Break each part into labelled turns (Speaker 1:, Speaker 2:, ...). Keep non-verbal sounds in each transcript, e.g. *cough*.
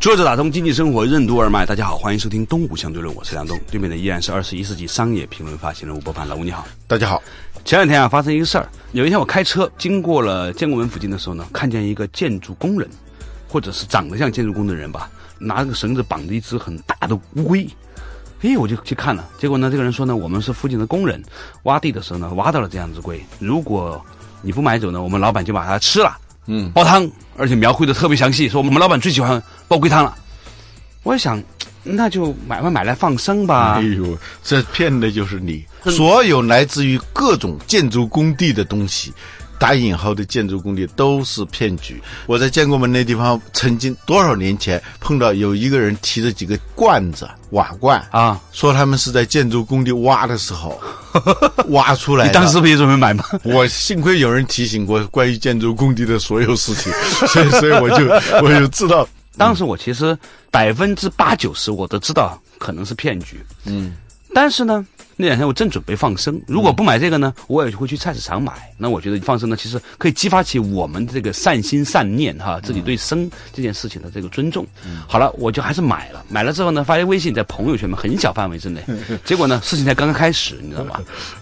Speaker 1: 坐着打通经济生活任督二脉，大家好，欢迎收听东吴相对论，我是梁东，对面的依然是二十一世纪商业评论发行人吴伯凡，老吴你好。
Speaker 2: 大家好。
Speaker 1: 前两天啊，发生一个事儿，有一天我开车经过了建国门附近的时候呢，看见一个建筑工人，或者是长得像建筑工的人吧。拿个绳子绑着一只很大的乌龟，哎，我就去看了。结果呢，这个人说呢，我们是附近的工人，挖地的时候呢，挖到了这样只龟。如果你不买走呢，我们老板就把它吃了，嗯，煲汤，而且描绘的特别详细，说我们老板最喜欢煲龟汤了。我想，那就买买，买来放生吧。
Speaker 2: 哎呦，这骗的就是你！所有来自于各种建筑工地的东西。打引号的建筑工地都是骗局。我在建国门那地方，曾经多少年前碰到有一个人提着几个罐子瓦罐啊，说他们是在建筑工地挖的时候 *laughs* 挖出来。
Speaker 1: 你当时不也准备买吗？
Speaker 2: 我幸亏有人提醒过关于建筑工地的所有事情，*laughs* 所以所以我就我就知道。
Speaker 1: 当时我其实百分之八九十我都知道可能是骗局。嗯，但是呢。那两天我正准备放生，如果不买这个呢，我也会去菜市场买。那我觉得放生呢，其实可以激发起我们这个善心善念哈，自己对生这件事情的这个尊重。好了，我就还是买了。买了之后呢，发现微信在朋友圈嘛，很小范围之内。*laughs* 结果呢，事情才刚刚开始，你知道吗？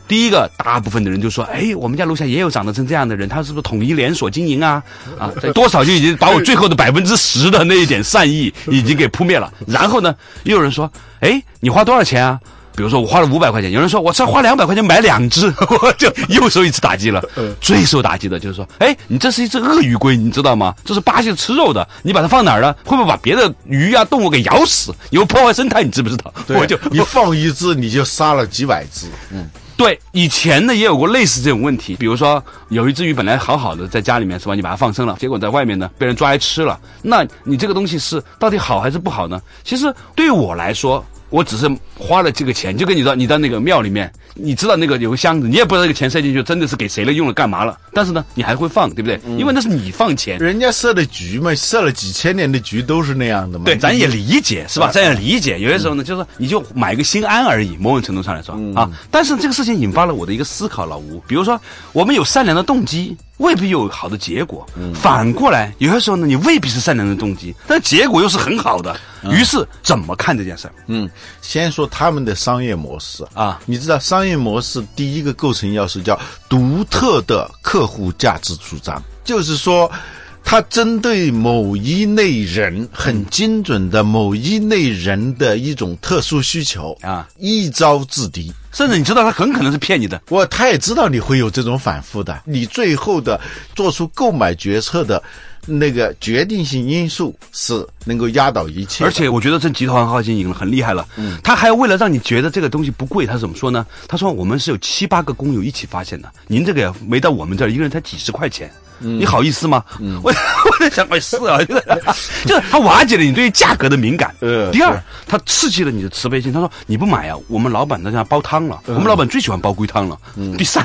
Speaker 1: 第一个，大部分的人就说：“哎，我们家楼下也有长得成这样的人，他是不是统一连锁经营啊？”啊，多少就已经把我最后的百分之十的那一点善意已经给扑灭了。然后呢，又有人说：“哎，你花多少钱啊？”比如说我花了五百块钱，有人说我这花两百块钱买两只，*laughs* 我就又受一次打击了。*laughs* 最受打击的就是说，哎，你这是一只鳄鱼龟，你知道吗？这是巴西吃肉的，你把它放哪儿了？会不会把别的鱼啊动物给咬死？有破坏生态，你知不知道？*laughs*
Speaker 2: 我就你放一只，你就杀了几百只。
Speaker 1: 嗯，对，以前呢也有过类似这种问题，比如说有一只鱼本来好好的在家里面是吧？你把它放生了，结果在外面呢被人抓来吃了，那你这个东西是到底好还是不好呢？其实对于我来说。我只是花了这个钱，就跟你到，你到那个庙里面，你知道那个有个箱子，你也不知道这个钱塞进去真的是给谁了，用了干嘛了。但是呢，你还会放，对不对？因为那是你放钱，
Speaker 2: 人家设的局嘛，设了几千年的局都是那样的嘛。
Speaker 1: 对，咱也理解，是吧？咱也理解。有些时候呢，就是说你就买个心安而已，某种程度上来说啊。但是这个事情引发了我的一个思考，老吴，比如说我们有善良的动机。未必有好的结果。反过来，有些时候呢，你未必是善良的动机，但结果又是很好的。于是，怎么看这件事儿？
Speaker 2: 嗯，先说他们的商业模式啊。你知道，商业模式第一个构成要素叫独特的客户价值主张，就是说。他针对某一类人很精准的某一类人的一种特殊需求啊，一招制敌，
Speaker 1: 甚至你知道他很可能是骗你的，
Speaker 2: 我他也知道你会有这种反复的，你最后的做出购买决策的那个决定性因素是能够压倒一切。
Speaker 1: 而且我觉得这集团号经营了很厉害了，嗯，他还为了让你觉得这个东西不贵，他怎么说呢？他说我们是有七八个工友一起发现的，您这个没到我们这儿，一个人才几十块钱。你好意思吗？我 *laughs* 我在想，哎，是啊，*laughs* 就是他瓦解了你对于价格的敏感。第二，他刺激了你的慈悲心。他说你不买啊，我们老板在家煲汤了。我们老板最喜欢煲龟汤了。第三，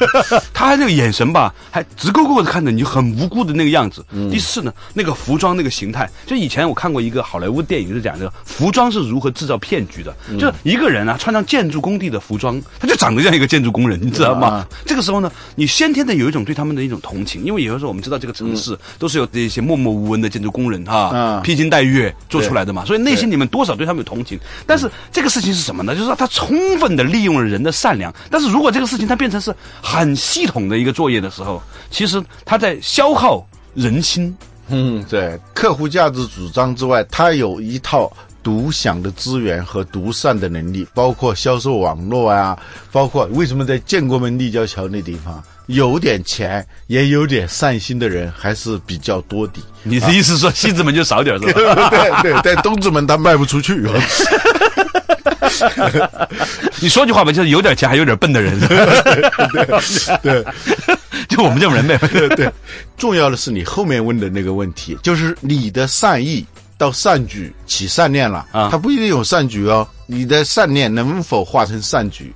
Speaker 1: *laughs* 他还那个眼神吧，还直勾勾的看着你，很无辜的那个样子。第四呢，那个服装那个形态，就以前我看过一个好莱坞电影，是讲这个服装是如何制造骗局的。就是一个人啊，穿上建筑工地的服装，他就长得像一个建筑工人，你知道吗？这个时候呢，你先天的有一种对他们的一种同情。因为有的时候我们知道这个城市都是有这些默默无闻的建筑工人哈披星戴月做出来的嘛，所以内心里面多少对他们有同情。但是这个事情是什么呢？就是说他充分的利用了人的善良。但是如果这个事情它变成是很系统的一个作业的时候，其实他在消耗人心。
Speaker 2: 嗯，对，客户价值主张之外，他有一套独享的资源和独善的能力，包括销售网络啊，包括为什么在建国门立交桥那地方。有点钱，也有点善心的人还是比较多的。
Speaker 1: 你的意思说西直门就少点是
Speaker 2: 吧？对 *laughs* 对，但东直门他卖不出去。*laughs*
Speaker 1: 你说句话吧，就是有点钱还有点笨的人。
Speaker 2: 对，
Speaker 1: 就我们这种人呗。
Speaker 2: 对对，重要的是你后面问的那个问题，就是你的善意到善举起善念了
Speaker 1: 啊
Speaker 2: 他不一定有善举哦。你的善念能否化成善举？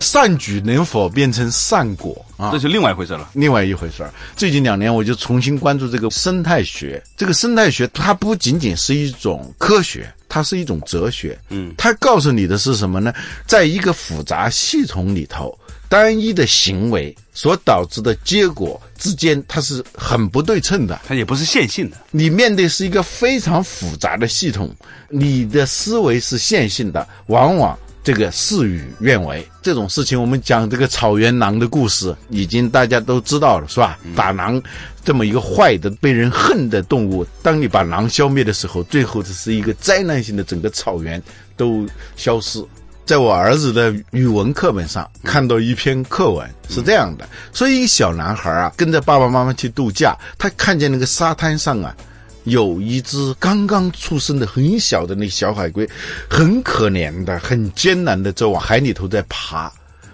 Speaker 2: 善举能否变成善果啊？
Speaker 1: 这是另外一回事了。
Speaker 2: 另外一回事儿。最近两年，我就重新关注这个生态学。这个生态学，它不仅仅是一种科学，它是一种哲学。
Speaker 1: 嗯，
Speaker 2: 它告诉你的是什么呢？在一个复杂系统里头，单一的行为所导致的结果之间，它是很不对称的。
Speaker 1: 它也不是线性的。
Speaker 2: 你面对是一个非常复杂的系统，你的思维是线性的，往往这个事与愿违。这种事情，我们讲这个草原狼的故事，已经大家都知道了，是吧？打狼这么一个坏的、被人恨的动物，当你把狼消灭的时候，最后这是一个灾难性的，整个草原都消失。在我儿子的语文课本上看到一篇课文，是这样的：说一个小男孩啊，跟着爸爸妈妈去度假，他看见那个沙滩上啊，有一只刚刚出生的很小的那小海龟，很可怜的、很艰难的在往海里头在爬。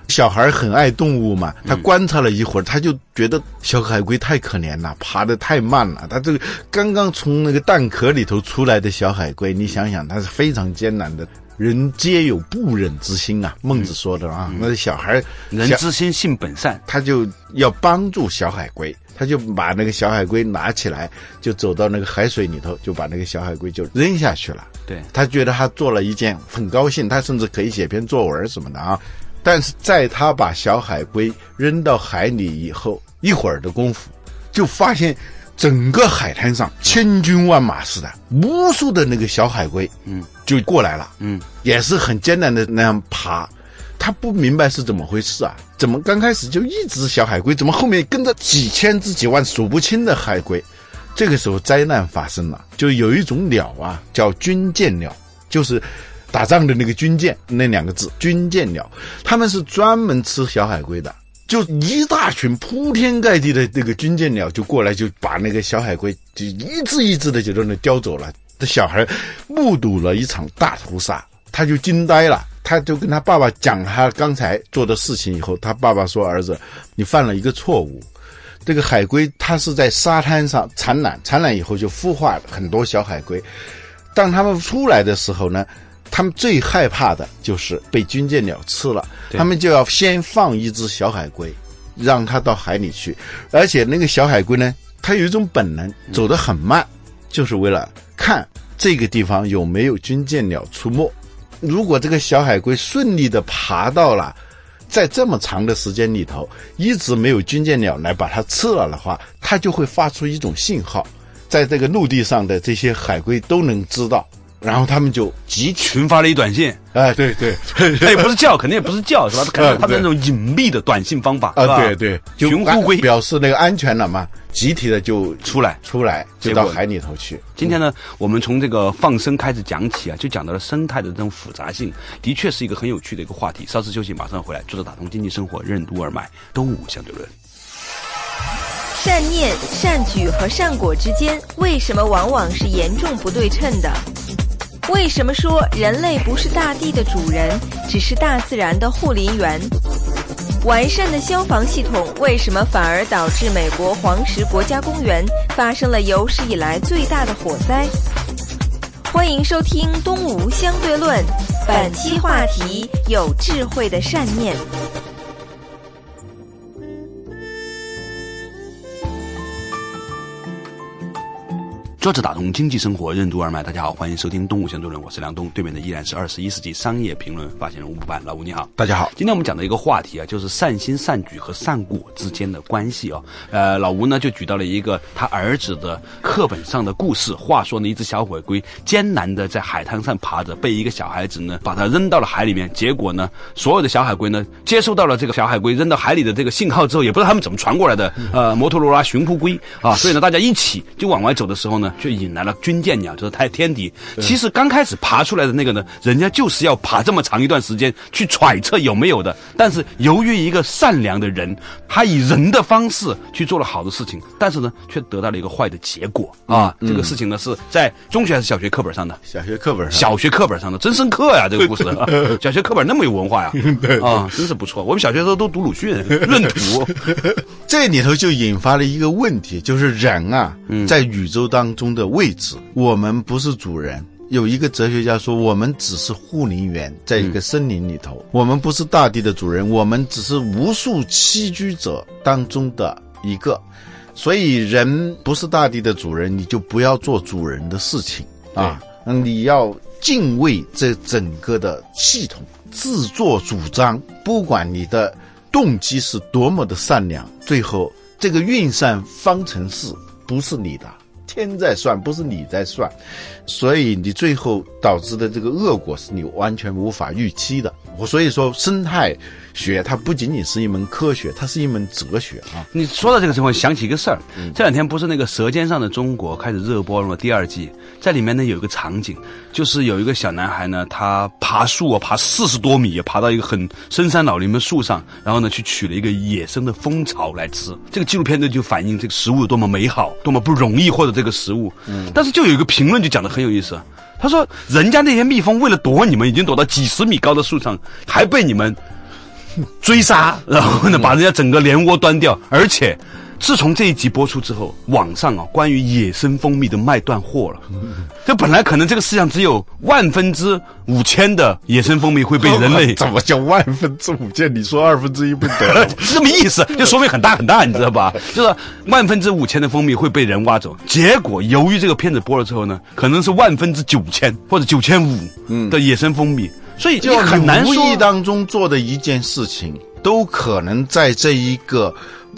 Speaker 2: 小孩很爱动物嘛，他观察了一会儿，他就觉得小海龟太可怜了，爬得太慢了。他这个刚刚从那个蛋壳里头出来的小海龟，你想想，它是非常艰难的。人皆有不忍之心啊，孟子说的啊。那小孩
Speaker 1: 人之心性本善，
Speaker 2: 他就要帮助小海龟，他就把那个小海龟拿起来，就走到那个海水里头，就把那个小海龟就扔下去了。
Speaker 1: 对，
Speaker 2: 他觉得他做了一件很高兴，他甚至可以写篇作文什么的啊。但是在他把小海龟扔到海里以后，一会儿的功夫，就发现整个海滩上千军万马似的，无数的那个小海龟，
Speaker 1: 嗯，
Speaker 2: 就过来了，
Speaker 1: 嗯，
Speaker 2: 也是很艰难的那样爬。他不明白是怎么回事啊？怎么刚开始就一只小海龟，怎么后面跟着几千只、几万数不清的海龟？这个时候灾难发生了，就有一种鸟啊，叫军舰鸟，就是打仗的那个军舰那两个字，军舰鸟，他们是专门吃小海龟的。就一大群铺天盖地的那个军舰鸟就过来，就把那个小海龟就一只一只的就在那叼走了。这小孩目睹了一场大屠杀，他就惊呆了。他就跟他爸爸讲他刚才做的事情以后，他爸爸说：“儿子，你犯了一个错误。这个海龟它是在沙滩上产卵，产卵以后就孵化很多小海龟。当它们出来的时候呢，他们最害怕的就是被军舰鸟吃了，
Speaker 1: 对
Speaker 2: 他们就要先放一只小海龟，让它到海里去。而且那个小海龟呢，它有一种本能，走得很慢，就是为了看这个地方有没有军舰鸟出没。如果这个小海龟顺利的爬到了，在这么长的时间里头，一直没有军舰鸟来把它吃了的话，它就会发出一种信号，在这个陆地上的这些海龟都能知道，然后他们就集群，
Speaker 1: 发了一短信，
Speaker 2: 哎，对对，
Speaker 1: 他 *laughs* 也不是叫，肯定也不是叫，是吧？它可能
Speaker 2: 呃对
Speaker 1: 它的那种隐秘的短信方法，
Speaker 2: 啊，对对，就
Speaker 1: 群呼龟
Speaker 2: 表示那个安全了嘛，集体的就
Speaker 1: 出来。
Speaker 2: 出来，就到海里头去。
Speaker 1: 今天呢，我们从这个放生开始讲起啊，就讲到了生态的这种复杂性，的确是一个很有趣的一个话题。稍事休息，马上回来。作者打通经济生活，任督二脉，东吴相对论。
Speaker 3: 善念、善举和善果之间为什么往往是严重不对称的？为什么说人类不是大地的主人，只是大自然的护林员？完善的消防系统为什么反而导致美国黄石国家公园发生了有史以来最大的火灾？欢迎收听《东吴相对论》，本期话题：有智慧的善念。
Speaker 1: 作者打通经济生活，任督二脉。大家好，欢迎收听《东吴相对论》，我是梁东，对面的依然是二十一世纪商业评论发行人吴不凡。老吴你好。
Speaker 2: 大家好，
Speaker 1: 今天我们讲的一个话题啊，就是善心善举和善果之间的关系啊。呃，老吴呢就举到了一个他儿子的课本上的故事。话说呢，一只小海龟艰难的在海滩上爬着，被一个小孩子呢把它扔到了海里面。结果呢，所有的小海龟呢接收到了这个小海龟扔到海里的这个信号之后，也不知道他们怎么传过来的。呃，摩托罗拉寻呼龟啊，所以呢，大家一起就往外走的时候呢，就引来了军舰鸟，就是太天敌。其实刚开始爬出来的那个呢，人家就是要爬这么长一段时间去揣测有没有的。但是由于一个善良的人，他以人的方式去做了好的事情，但是呢，却得到了一个坏的结果啊。这个事情呢是在中学还是小学课本上的？
Speaker 2: 小学课本上
Speaker 1: 小学课本上的，真深刻呀！这个故事，啊小学课本那么有文化呀，*laughs* 啊，真是不错。我们小学时候都读鲁迅《闰土》，
Speaker 2: 这里头就引发了一个问题，就是人啊，在宇宙当中的位置，我们不是主人。有一个哲学家说，我们只是护林员，在一个森林里头，我们不是大地的主人，我们只是无数栖居者当中的一个。所以，人不是大地的主人，你就不要做主人的事情啊！你要敬畏这整个的系统，自作主张，不管你的动机是多么的善良，最后这个运算方程式不是你的。天在算，不是你在算，所以你最后导致的这个恶果是你完全无法预期的。我所以说，生态学它不仅仅是一门科学，它是一门哲学啊。
Speaker 1: 你说到这个时候，想起一个事儿，这两天不是那个《舌尖上的中国》开始热播了吗？第二季，在里面呢有一个场景，就是有一个小男孩呢，他爬树啊，爬四十多米，爬到一个很深山老林的树上，然后呢去取了一个野生的蜂巢来吃。这个纪录片呢就反映这个食物有多么美好，多么不容易获得这个食物。嗯，但是就有一个评论就讲的很有意思。他说：“人家那些蜜蜂为了躲你们，已经躲到几十米高的树上，还被你们追杀，然后呢，把人家整个连窝端掉，而且。”自从这一集播出之后，网上啊关于野生蜂蜜的卖断货了。这本来可能这个世界上只有万分之五千的野生蜂蜜会被人类，*laughs*
Speaker 2: 怎么叫万分之五千？你说二分之一不得？*laughs*
Speaker 1: 是这么意思，就说明很大很大，你知道吧？*laughs* 就是万分之五千的蜂蜜会被人挖走。结果由于这个片子播了之后呢，可能是万分之九千或者九千五的野生蜂蜜，所以就很难说。
Speaker 2: 无意当中做的一件事情，都可能在这一个。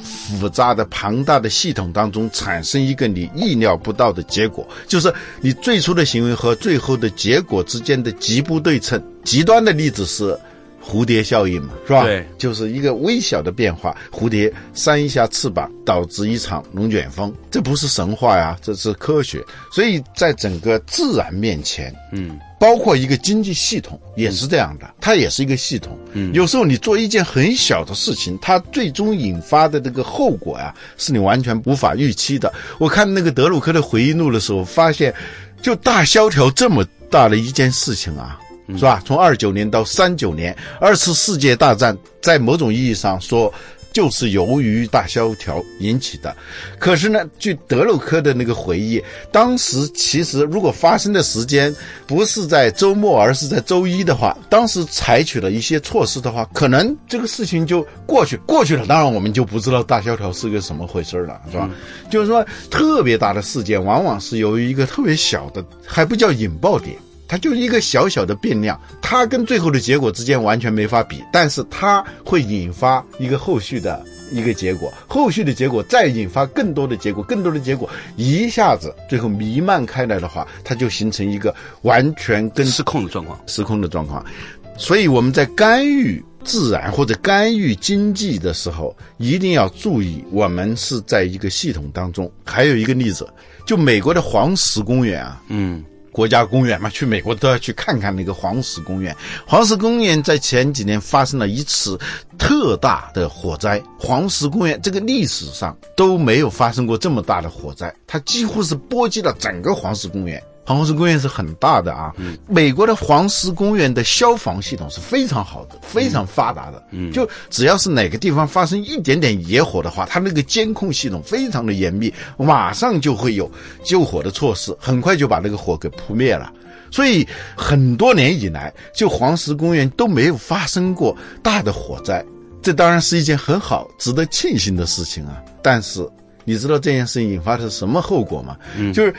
Speaker 2: 复杂的庞大的系统当中产生一个你意料不到的结果，就是你最初的行为和最后的结果之间的极不对称。极端的例子是。蝴蝶效应嘛，是吧？
Speaker 1: 对，
Speaker 2: 就是一个微小的变化，蝴蝶扇一下翅膀，导致一场龙卷风，这不是神话呀，这是科学。所以在整个自然面前，嗯，包括一个经济系统也是这样的，它也是一个系统。嗯，有时候你做一件很小的事情，它最终引发的这个后果呀，是你完全无法预期的。我看那个德鲁克的回忆录的时候，发现，就大萧条这么大的一件事情啊。是吧？从二九年到三九年，二次世界大战在某种意义上说，就是由于大萧条引起的。可是呢，据德鲁克的那个回忆，当时其实如果发生的时间不是在周末，而是在周一的话，当时采取了一些措施的话，可能这个事情就过去过去了。当然，我们就不知道大萧条是个什么回事了，是吧？就是说，特别大的事件往往是由于一个特别小的，还不叫引爆点。它就是一个小小的变量，它跟最后的结果之间完全没法比，但是它会引发一个后续的一个结果，后续的结果再引发更多的结果，更多的结果一下子最后弥漫开来的话，它就形成一个完全跟
Speaker 1: 失控的状况，
Speaker 2: 失控的状况。所以我们在干预自然或者干预经济的时候，一定要注意，我们是在一个系统当中。还有一个例子，就美国的黄石公园啊，嗯。国家公园嘛，去美国都要去看看那个黄石公园。黄石公园在前几年发生了一次特大的火灾。黄石公园这个历史上都没有发生过这么大的火灾，它几乎是波及了整个黄石公园。黄石公园是很大的啊，美国的黄石公园的消防系统是非常好的，非常发达的。嗯，就只要是哪个地方发生一点点野火的话，它那个监控系统非常的严密，马上就会有救火的措施，很快就把那个火给扑灭了。所以很多年以来，就黄石公园都没有发生过大的火灾，这当然是一件很好、值得庆幸的事情啊。但是你知道这件事情引发的是什么后果吗？嗯，就是。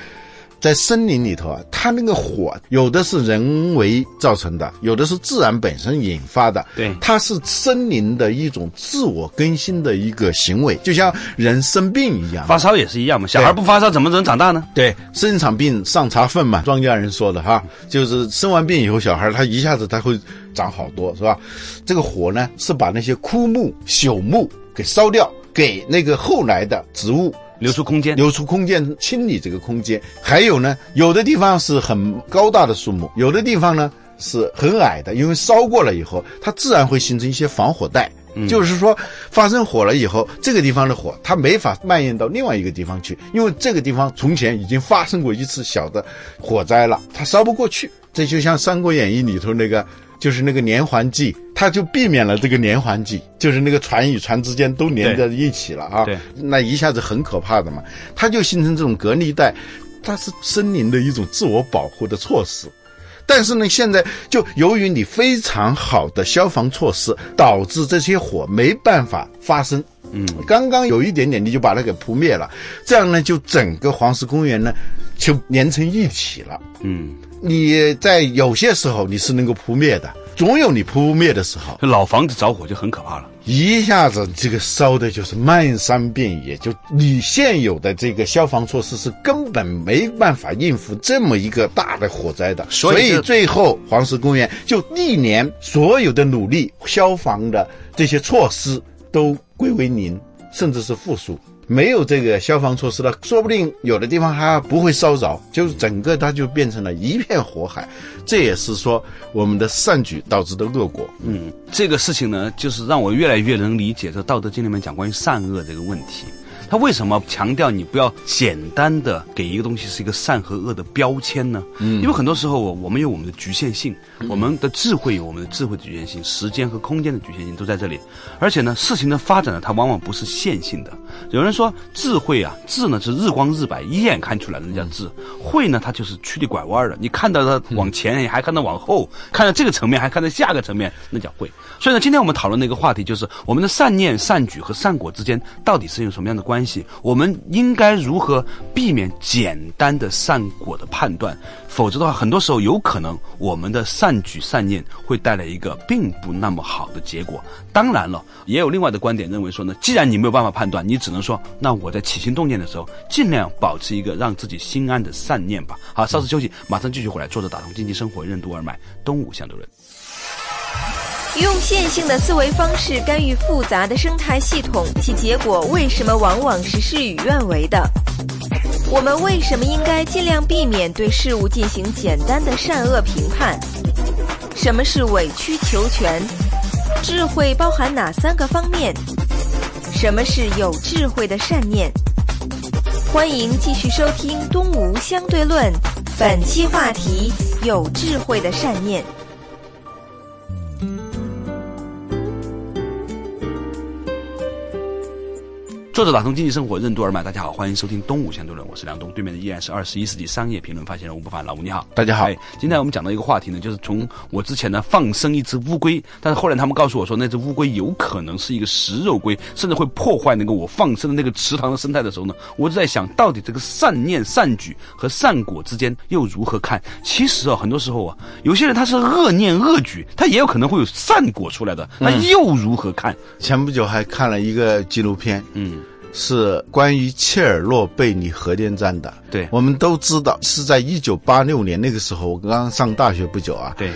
Speaker 2: 在森林里头啊，它那个火有的是人为造成的，有的是自然本身引发的。
Speaker 1: 对，
Speaker 2: 它是森林的一种自我更新的一个行为，就像人生病一样，
Speaker 1: 发烧也是一样嘛。小孩不发烧怎么能长大呢？
Speaker 2: 对，生一场病上茶粪嘛，庄稼人说的哈，就是生完病以后，小孩他一下子他会长好多，是吧？这个火呢，是把那些枯木朽木给烧掉，给那个后来的植物。
Speaker 1: 留出空间，
Speaker 2: 留出空间，清理这个空间。还有呢，有的地方是很高大的树木，有的地方呢是很矮的，因为烧过了以后，它自然会形成一些防火带。就是说，发生火了以后，这个地方的火它没法蔓延到另外一个地方去，因为这个地方从前已经发生过一次小的火灾了，它烧不过去。这就像《三国演义》里头那个。就是那个连环计，它就避免了这个连环计，就是那个船与船之间都连在一起了啊。
Speaker 1: 对，
Speaker 2: 那一下子很可怕的嘛，它就形成这种隔离带，它是森林的一种自我保护的措施。但是呢，现在就由于你非常好的消防措施，导致这些火没办法发生。嗯，刚刚有一点点，你就把它给扑灭了，这样呢，就整个黄石公园呢就连成一体了。
Speaker 1: 嗯，
Speaker 2: 你在有些时候你是能够扑灭的，总有你扑灭的时候。
Speaker 1: 老房子着火就很可怕了。
Speaker 2: 一下子这个烧的就是漫山遍野，就你现有的这个消防措施是根本没办法应付这么一个大的火灾的，所以最后黄石公园就历年所有的努力，消防的这些措施都归为零，甚至是负数。没有这个消防措施了，说不定有的地方还不会烧着，就是整个它就变成了一片火海。这也是说我们的善举导致的恶果。
Speaker 1: 嗯，这个事情呢，就是让我越来越能理解这《道德经》里面讲关于善恶这个问题。他为什么强调你不要简单的给一个东西是一个善和恶的标签呢？嗯，因为很多时候我我们有我们的局限性，我们的智慧有我们的智慧的局限性，时间和空间的局限性都在这里。而且呢，事情的发展呢，它往往不是线性的。有人说智慧啊，智呢是日光日白，一眼看出来的那叫智；慧呢，它就是曲里拐弯的，你看到它往前，你还看到往后，看到这个层面，还看到下个层面，那叫慧。所以呢，今天我们讨论的一个话题就是我们的善念、善举和善果之间到底是有什么样的关系？我们应该如何避免简单的善果的判断？否则的话，很多时候有可能我们的善举善念会带来一个并不那么好的结果。当然了，也有另外的观点认为说呢，既然你没有办法判断，你只能说，那我在起心动念的时候，尽量保持一个让自己心安的善念吧。好，稍事休息，马上继续回来。坐着打通经济生活任督二脉，东吴相对论。
Speaker 3: 用线性的思维方式干预复杂的生态系统，其结果为什么往往是事与愿违的？我们为什么应该尽量避免对事物进行简单的善恶评判？什么是委曲求全？智慧包含哪三个方面？什么是有智慧的善念？欢迎继续收听《东吴相对论》，本期话题：有智慧的善念。
Speaker 1: 作者打通经济生活任督二脉，大家好，欢迎收听东吴相对论，我是梁东，对面的依然是二十一世纪商业评论发现人吴不凡，老吴你好，
Speaker 2: 大家好。
Speaker 1: 哎，今天我们讲到一个话题呢，就是从我之前呢放生一只乌龟，但是后来他们告诉我说，那只乌龟有可能是一个食肉龟，甚至会破坏那个我放生的那个池塘的生态的时候呢，我就在想到底这个善念善举和善果之间又如何看？其实啊，很多时候啊，有些人他是恶念恶举，他也有可能会有善果出来的，那又如何看？
Speaker 2: 前不久还看了一个纪录片，嗯。是关于切尔诺贝利核电站的。
Speaker 1: 对，
Speaker 2: 我们都知道是在一九八六年那个时候，我刚刚上大学不久啊。
Speaker 1: 对，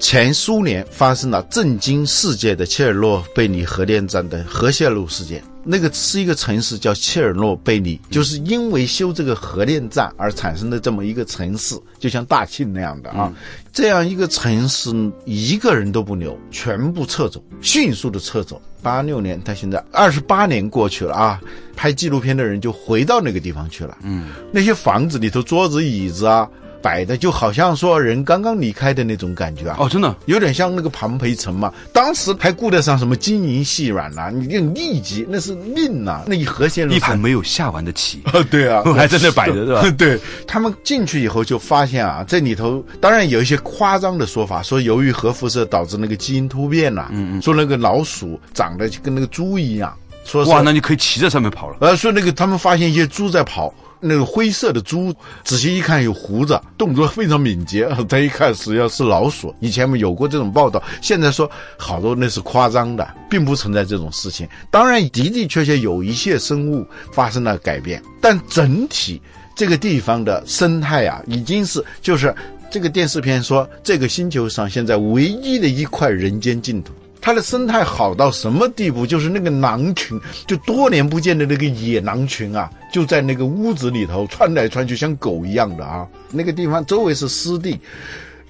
Speaker 2: 前苏联发生了震惊世界的切尔诺贝利核电站的核泄漏事件。那个是一个城市叫切尔诺贝利，就是因为修这个核电站而产生的这么一个城市，就像大庆那样的啊。这样一个城市，一个人都不留，全部撤走，迅速的撤走。八六年，他现在二十八年过去了啊，拍纪录片的人就回到那个地方去了。嗯，那些房子里头桌子椅子啊。摆的就好像说人刚刚离开的那种感觉啊！
Speaker 1: 哦，真的
Speaker 2: 有点像那个庞培城嘛。当时还顾得上什么金银细软呐？你就立即那是命呐！那一核线
Speaker 1: 一盘没有下完的棋
Speaker 2: 啊！*laughs* 对啊，*laughs*
Speaker 1: 还在那摆着 *laughs* 是吧？
Speaker 2: 对他们进去以后就发现啊，这里头当然有一些夸张的说法，说由于核辐射导致那个基因突变呐。嗯嗯。说那个老鼠长得就跟那个猪一样。说
Speaker 1: 哇，那你可以骑在上面跑了。
Speaker 2: 呃，说那个他们发现一些猪在跑。那个灰色的猪，仔细一看有胡子，动作非常敏捷。*laughs* 他一看实际上是老鼠。以前有过这种报道，现在说好多那是夸张的，并不存在这种事情。当然的的确确有一些生物发生了改变，但整体这个地方的生态啊，已经是就是这个电视片说这个星球上现在唯一的一块人间净土。它的生态好到什么地步？就是那个狼群，就多年不见的那个野狼群啊，就在那个屋子里头窜来窜去，像狗一样的啊。那个地方周围是湿地，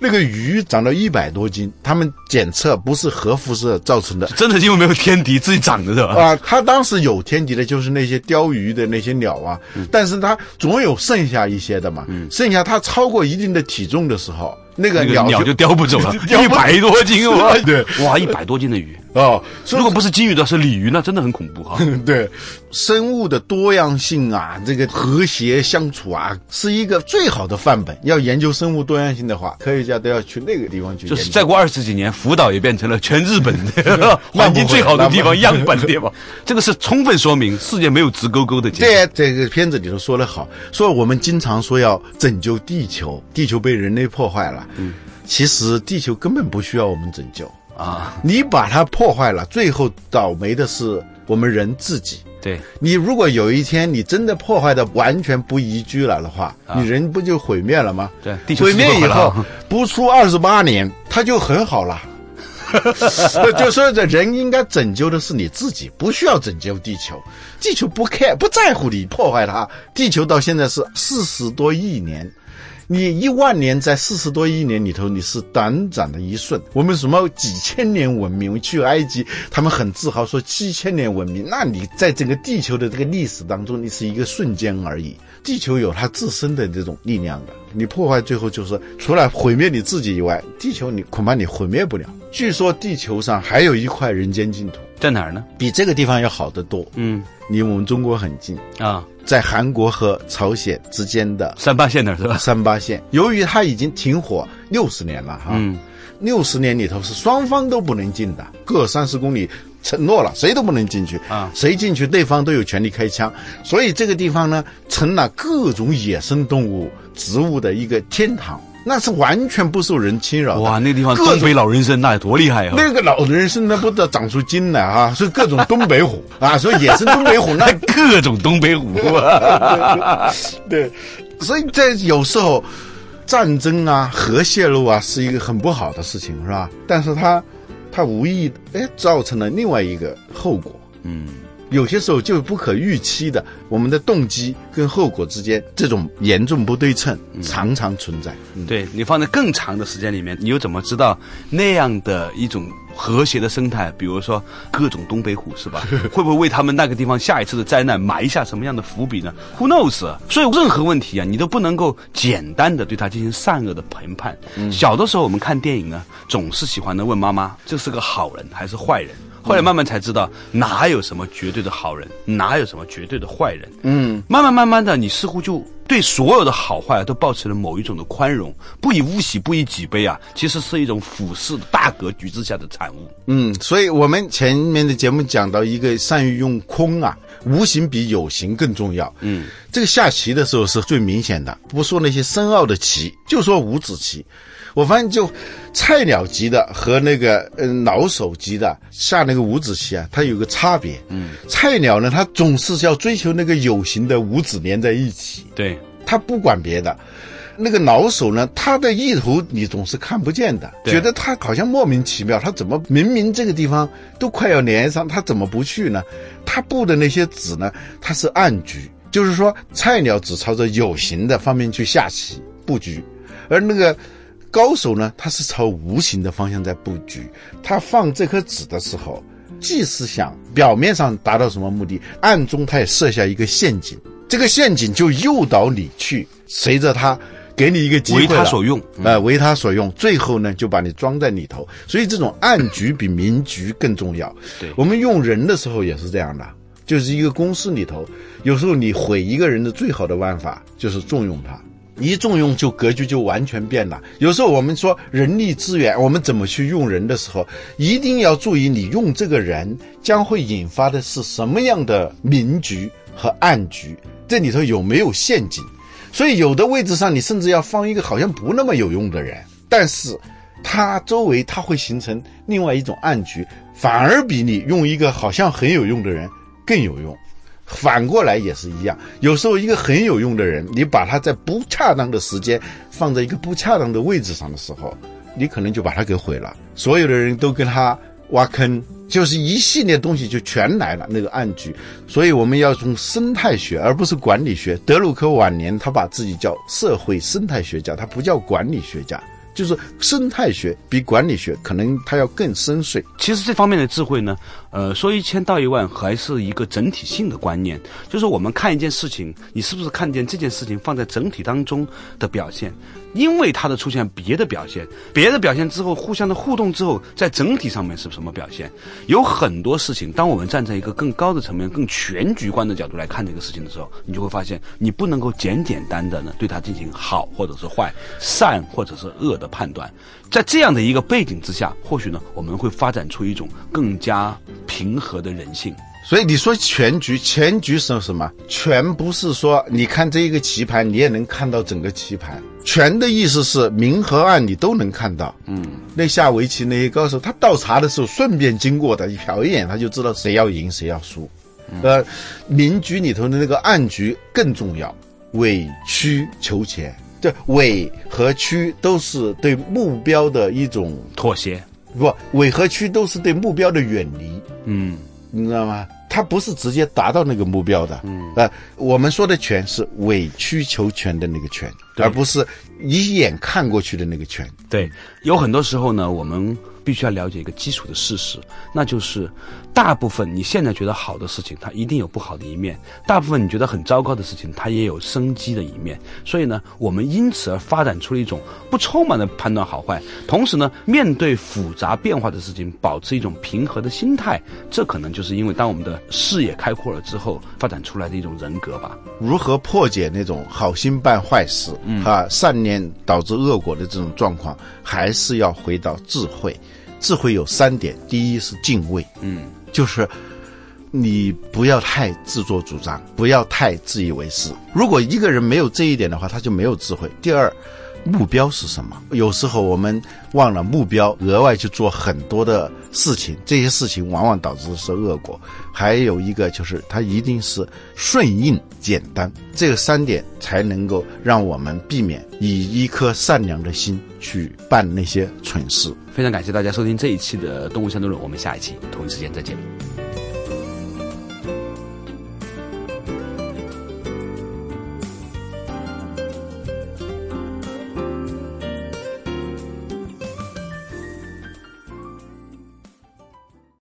Speaker 2: 那个鱼长到一百多斤，他们检测不是核辐射造成的，
Speaker 1: 真的因为没有天敌自己长的是吧？
Speaker 2: 啊，它当时有天敌的，就是那些钓鱼的那些鸟啊，但是它总有剩下一些的嘛，剩下它超过一定的体重的时候。那个
Speaker 1: 那个
Speaker 2: 鸟就
Speaker 1: 叼不走了，*laughs* 一百多斤哇！
Speaker 2: 对，
Speaker 1: 哇，一百多斤的鱼，
Speaker 2: 哦，
Speaker 1: 如果不是金鱼的，是鲤鱼，那真的很恐怖哈。*laughs*
Speaker 2: 对，生物的多样性啊，这个和谐相处啊，是一个最好的范本。要研究生物多样性的话，科学家都要去那个地方去。
Speaker 1: 就是再过二十几年，福岛也变成了全日本的 *laughs* *laughs* 环境最好的地方样本地方。这个是充分说明世界没有直勾勾的结果。
Speaker 2: 对，这个片子里头说的好，说我们经常说要拯救地球，地球被人类破坏了。嗯，其实地球根本不需要我们拯救，
Speaker 1: 啊，
Speaker 2: 你把它破坏了，最后倒霉的是我们人自己。
Speaker 1: 对，
Speaker 2: 你如果有一天你真的破坏的完全不宜居了的话，你人不就毁灭了吗？
Speaker 1: 对地球
Speaker 2: 毁灭以后不出二十八年，它就很好了。*laughs* 就说这人应该拯救的是你自己，不需要拯救地球。地球不 care 不在乎你破坏它。地球到现在是四十多亿年，你一万年在四十多亿年里头，你是短暂的一瞬。我们什么几千年文明？去埃及，他们很自豪说七千年文明。那你在整个地球的这个历史当中，你是一个瞬间而已。地球有它自身的这种力量的，你破坏最后就是除了毁灭你自己以外，地球你恐怕你毁灭不了。据说地球上还有一块人间净土，
Speaker 1: 在哪儿呢？
Speaker 2: 比这个地方要好得多。
Speaker 1: 嗯。
Speaker 2: 离我们中国很近，
Speaker 1: 啊，
Speaker 2: 在韩国和朝鲜之间的
Speaker 1: 三八线那儿是吧？
Speaker 2: 三八线，由于它已经停火六十年了哈，
Speaker 1: 嗯，
Speaker 2: 六十年里头是双方都不能进的，各三十公里承诺了，谁都不能进去。
Speaker 1: 啊。
Speaker 2: 谁进去对方都有权利开枪，所以这个地方呢成了各种野生动物、植物的一个天堂，那是完全不受人侵扰。
Speaker 1: 哇，那地方东北老人参那有多厉害啊！
Speaker 2: 那个老人参那不得长出筋来啊，是 *laughs* 各种东北虎啊，所以野生东北虎那
Speaker 1: 各种东北虎，
Speaker 2: 对，所以在有时候战争啊、核泄漏啊是一个很不好的事情，是吧？但是它它无意哎造成了另外一个后果。
Speaker 1: 嗯，
Speaker 2: 有些时候就是不可预期的，我们的动机跟后果之间这种严重不对称常常存在。嗯，
Speaker 1: 对你放在更长的时间里面，你又怎么知道那样的一种和谐的生态？比如说各种东北虎是吧？*laughs* 会不会为他们那个地方下一次的灾难埋下什么样的伏笔呢？Who knows？所以任何问题啊，你都不能够简单的对它进行善恶的评判。小的时候我们看电影呢，总是喜欢的问妈妈，这是个好人还是坏人？后来慢慢才知道，哪有什么绝对的好人，哪有什么绝对的坏人。
Speaker 2: 嗯，
Speaker 1: 慢慢慢慢的，你似乎就对所有的好坏啊都保持了某一种的宽容，不以物喜，不以己悲啊，其实是一种俯视大格局之下的产物。
Speaker 2: 嗯，所以我们前面的节目讲到一个善于用空啊，无形比有形更重要。
Speaker 1: 嗯，
Speaker 2: 这个下棋的时候是最明显的，不说那些深奥的棋，就说五子棋。我发现就菜鸟级的和那个嗯老手级的下那个五子棋啊，它有个差别。嗯，菜鸟呢，他总是要追求那个有形的五子连在一起，
Speaker 1: 对，
Speaker 2: 他不管别的。那个老手呢，他的意图你总是看不见的，觉得他好像莫名其妙，他怎么明明这个地方都快要连上，他怎么不去呢？他布的那些子呢，他是暗局，就是说菜鸟只朝着有形的方面去下棋布局，而那个高手呢，他是朝无形的方向在布局。他放这颗子的时候，既是想表面上达到什么目的，暗中他也设下一个陷阱。这个陷阱就诱导你去随着他，给你一个机会
Speaker 1: 为他所用。
Speaker 2: 呃，为他所用，最后呢就把你装在里头。所以这种暗局比明局更重要。
Speaker 1: 对
Speaker 2: 我们用人的时候也是这样的，就是一个公司里头，有时候你毁一个人的最好的办法就是重用他。一重用就格局就完全变了。有时候我们说人力资源，我们怎么去用人的时候，一定要注意你用这个人将会引发的是什么样的明局和暗局，这里头有没有陷阱。所以有的位置上，你甚至要放一个好像不那么有用的人，但是他周围他会形成另外一种暗局，反而比你用一个好像很有用的人更有用。反过来也是一样，有时候一个很有用的人，你把他在不恰当的时间放在一个不恰当的位置上的时候，你可能就把他给毁了。所有的人都跟他挖坑，就是一系列东西就全来了那个暗局。所以我们要从生态学，而不是管理学。德鲁克晚年他把自己叫社会生态学家，他不叫管理学家。就是生态学比管理学可能它要更深邃。
Speaker 1: 其实这方面的智慧呢，呃，说一千道一万，还是一个整体性的观念。就是我们看一件事情，你是不是看见这件事情放在整体当中的表现？因为它的出现，别的表现，别的表现之后，互相的互动之后，在整体上面是什么表现？有很多事情，当我们站在一个更高的层面、更全局观的角度来看这个事情的时候，你就会发现，你不能够简简单单的对它进行好或者是坏、善或者是恶的判断。在这样的一个背景之下，或许呢，我们会发展出一种更加平和的人性。
Speaker 2: 所以你说全局，全局是什么？全不是说你看这一个棋盘，你也能看到整个棋盘。全的意思是明和暗你都能看到。嗯，那下围棋那些高手，他倒茶的时候顺便经过的，一瞟一眼他就知道谁要赢谁要输。呃，明局里头的那个暗局更重要，委曲求全。这委和屈都是对目标的一种
Speaker 1: 妥协，
Speaker 2: 不，委和屈都是对目标的远离。
Speaker 1: 嗯。
Speaker 2: 你知道吗？他不是直接达到那个目标的，嗯，呃，我们说的权是委曲求全的那个权，而不是一眼看过去的那个权。
Speaker 1: 对，有很多时候呢，我们。必须要了解一个基础的事实，那就是大部分你现在觉得好的事情，它一定有不好的一面；大部分你觉得很糟糕的事情，它也有生机的一面。所以呢，我们因此而发展出了一种不充满的判断好坏，同时呢，面对复杂变化的事情，保持一种平和的心态。这可能就是因为当我们的视野开阔了之后，发展出来的一种人格吧。
Speaker 2: 如何破解那种好心办坏事，啊，善念导致恶果的这种状况，还是要回到智慧。智慧有三点：第一是敬畏，嗯，就是你不要太自作主张，不要太自以为是。如果一个人没有这一点的话，他就没有智慧。第二，目标是什么？有时候我们忘了目标，额外去做很多的事情，这些事情往往导致的是恶果。还有一个就是，它一定是顺应、简单，这三点才能够让我们避免以一颗善良的心去办那些蠢事。
Speaker 1: 非常感谢大家收听这一期的《动物相对论》，我们下一期同一时间再见。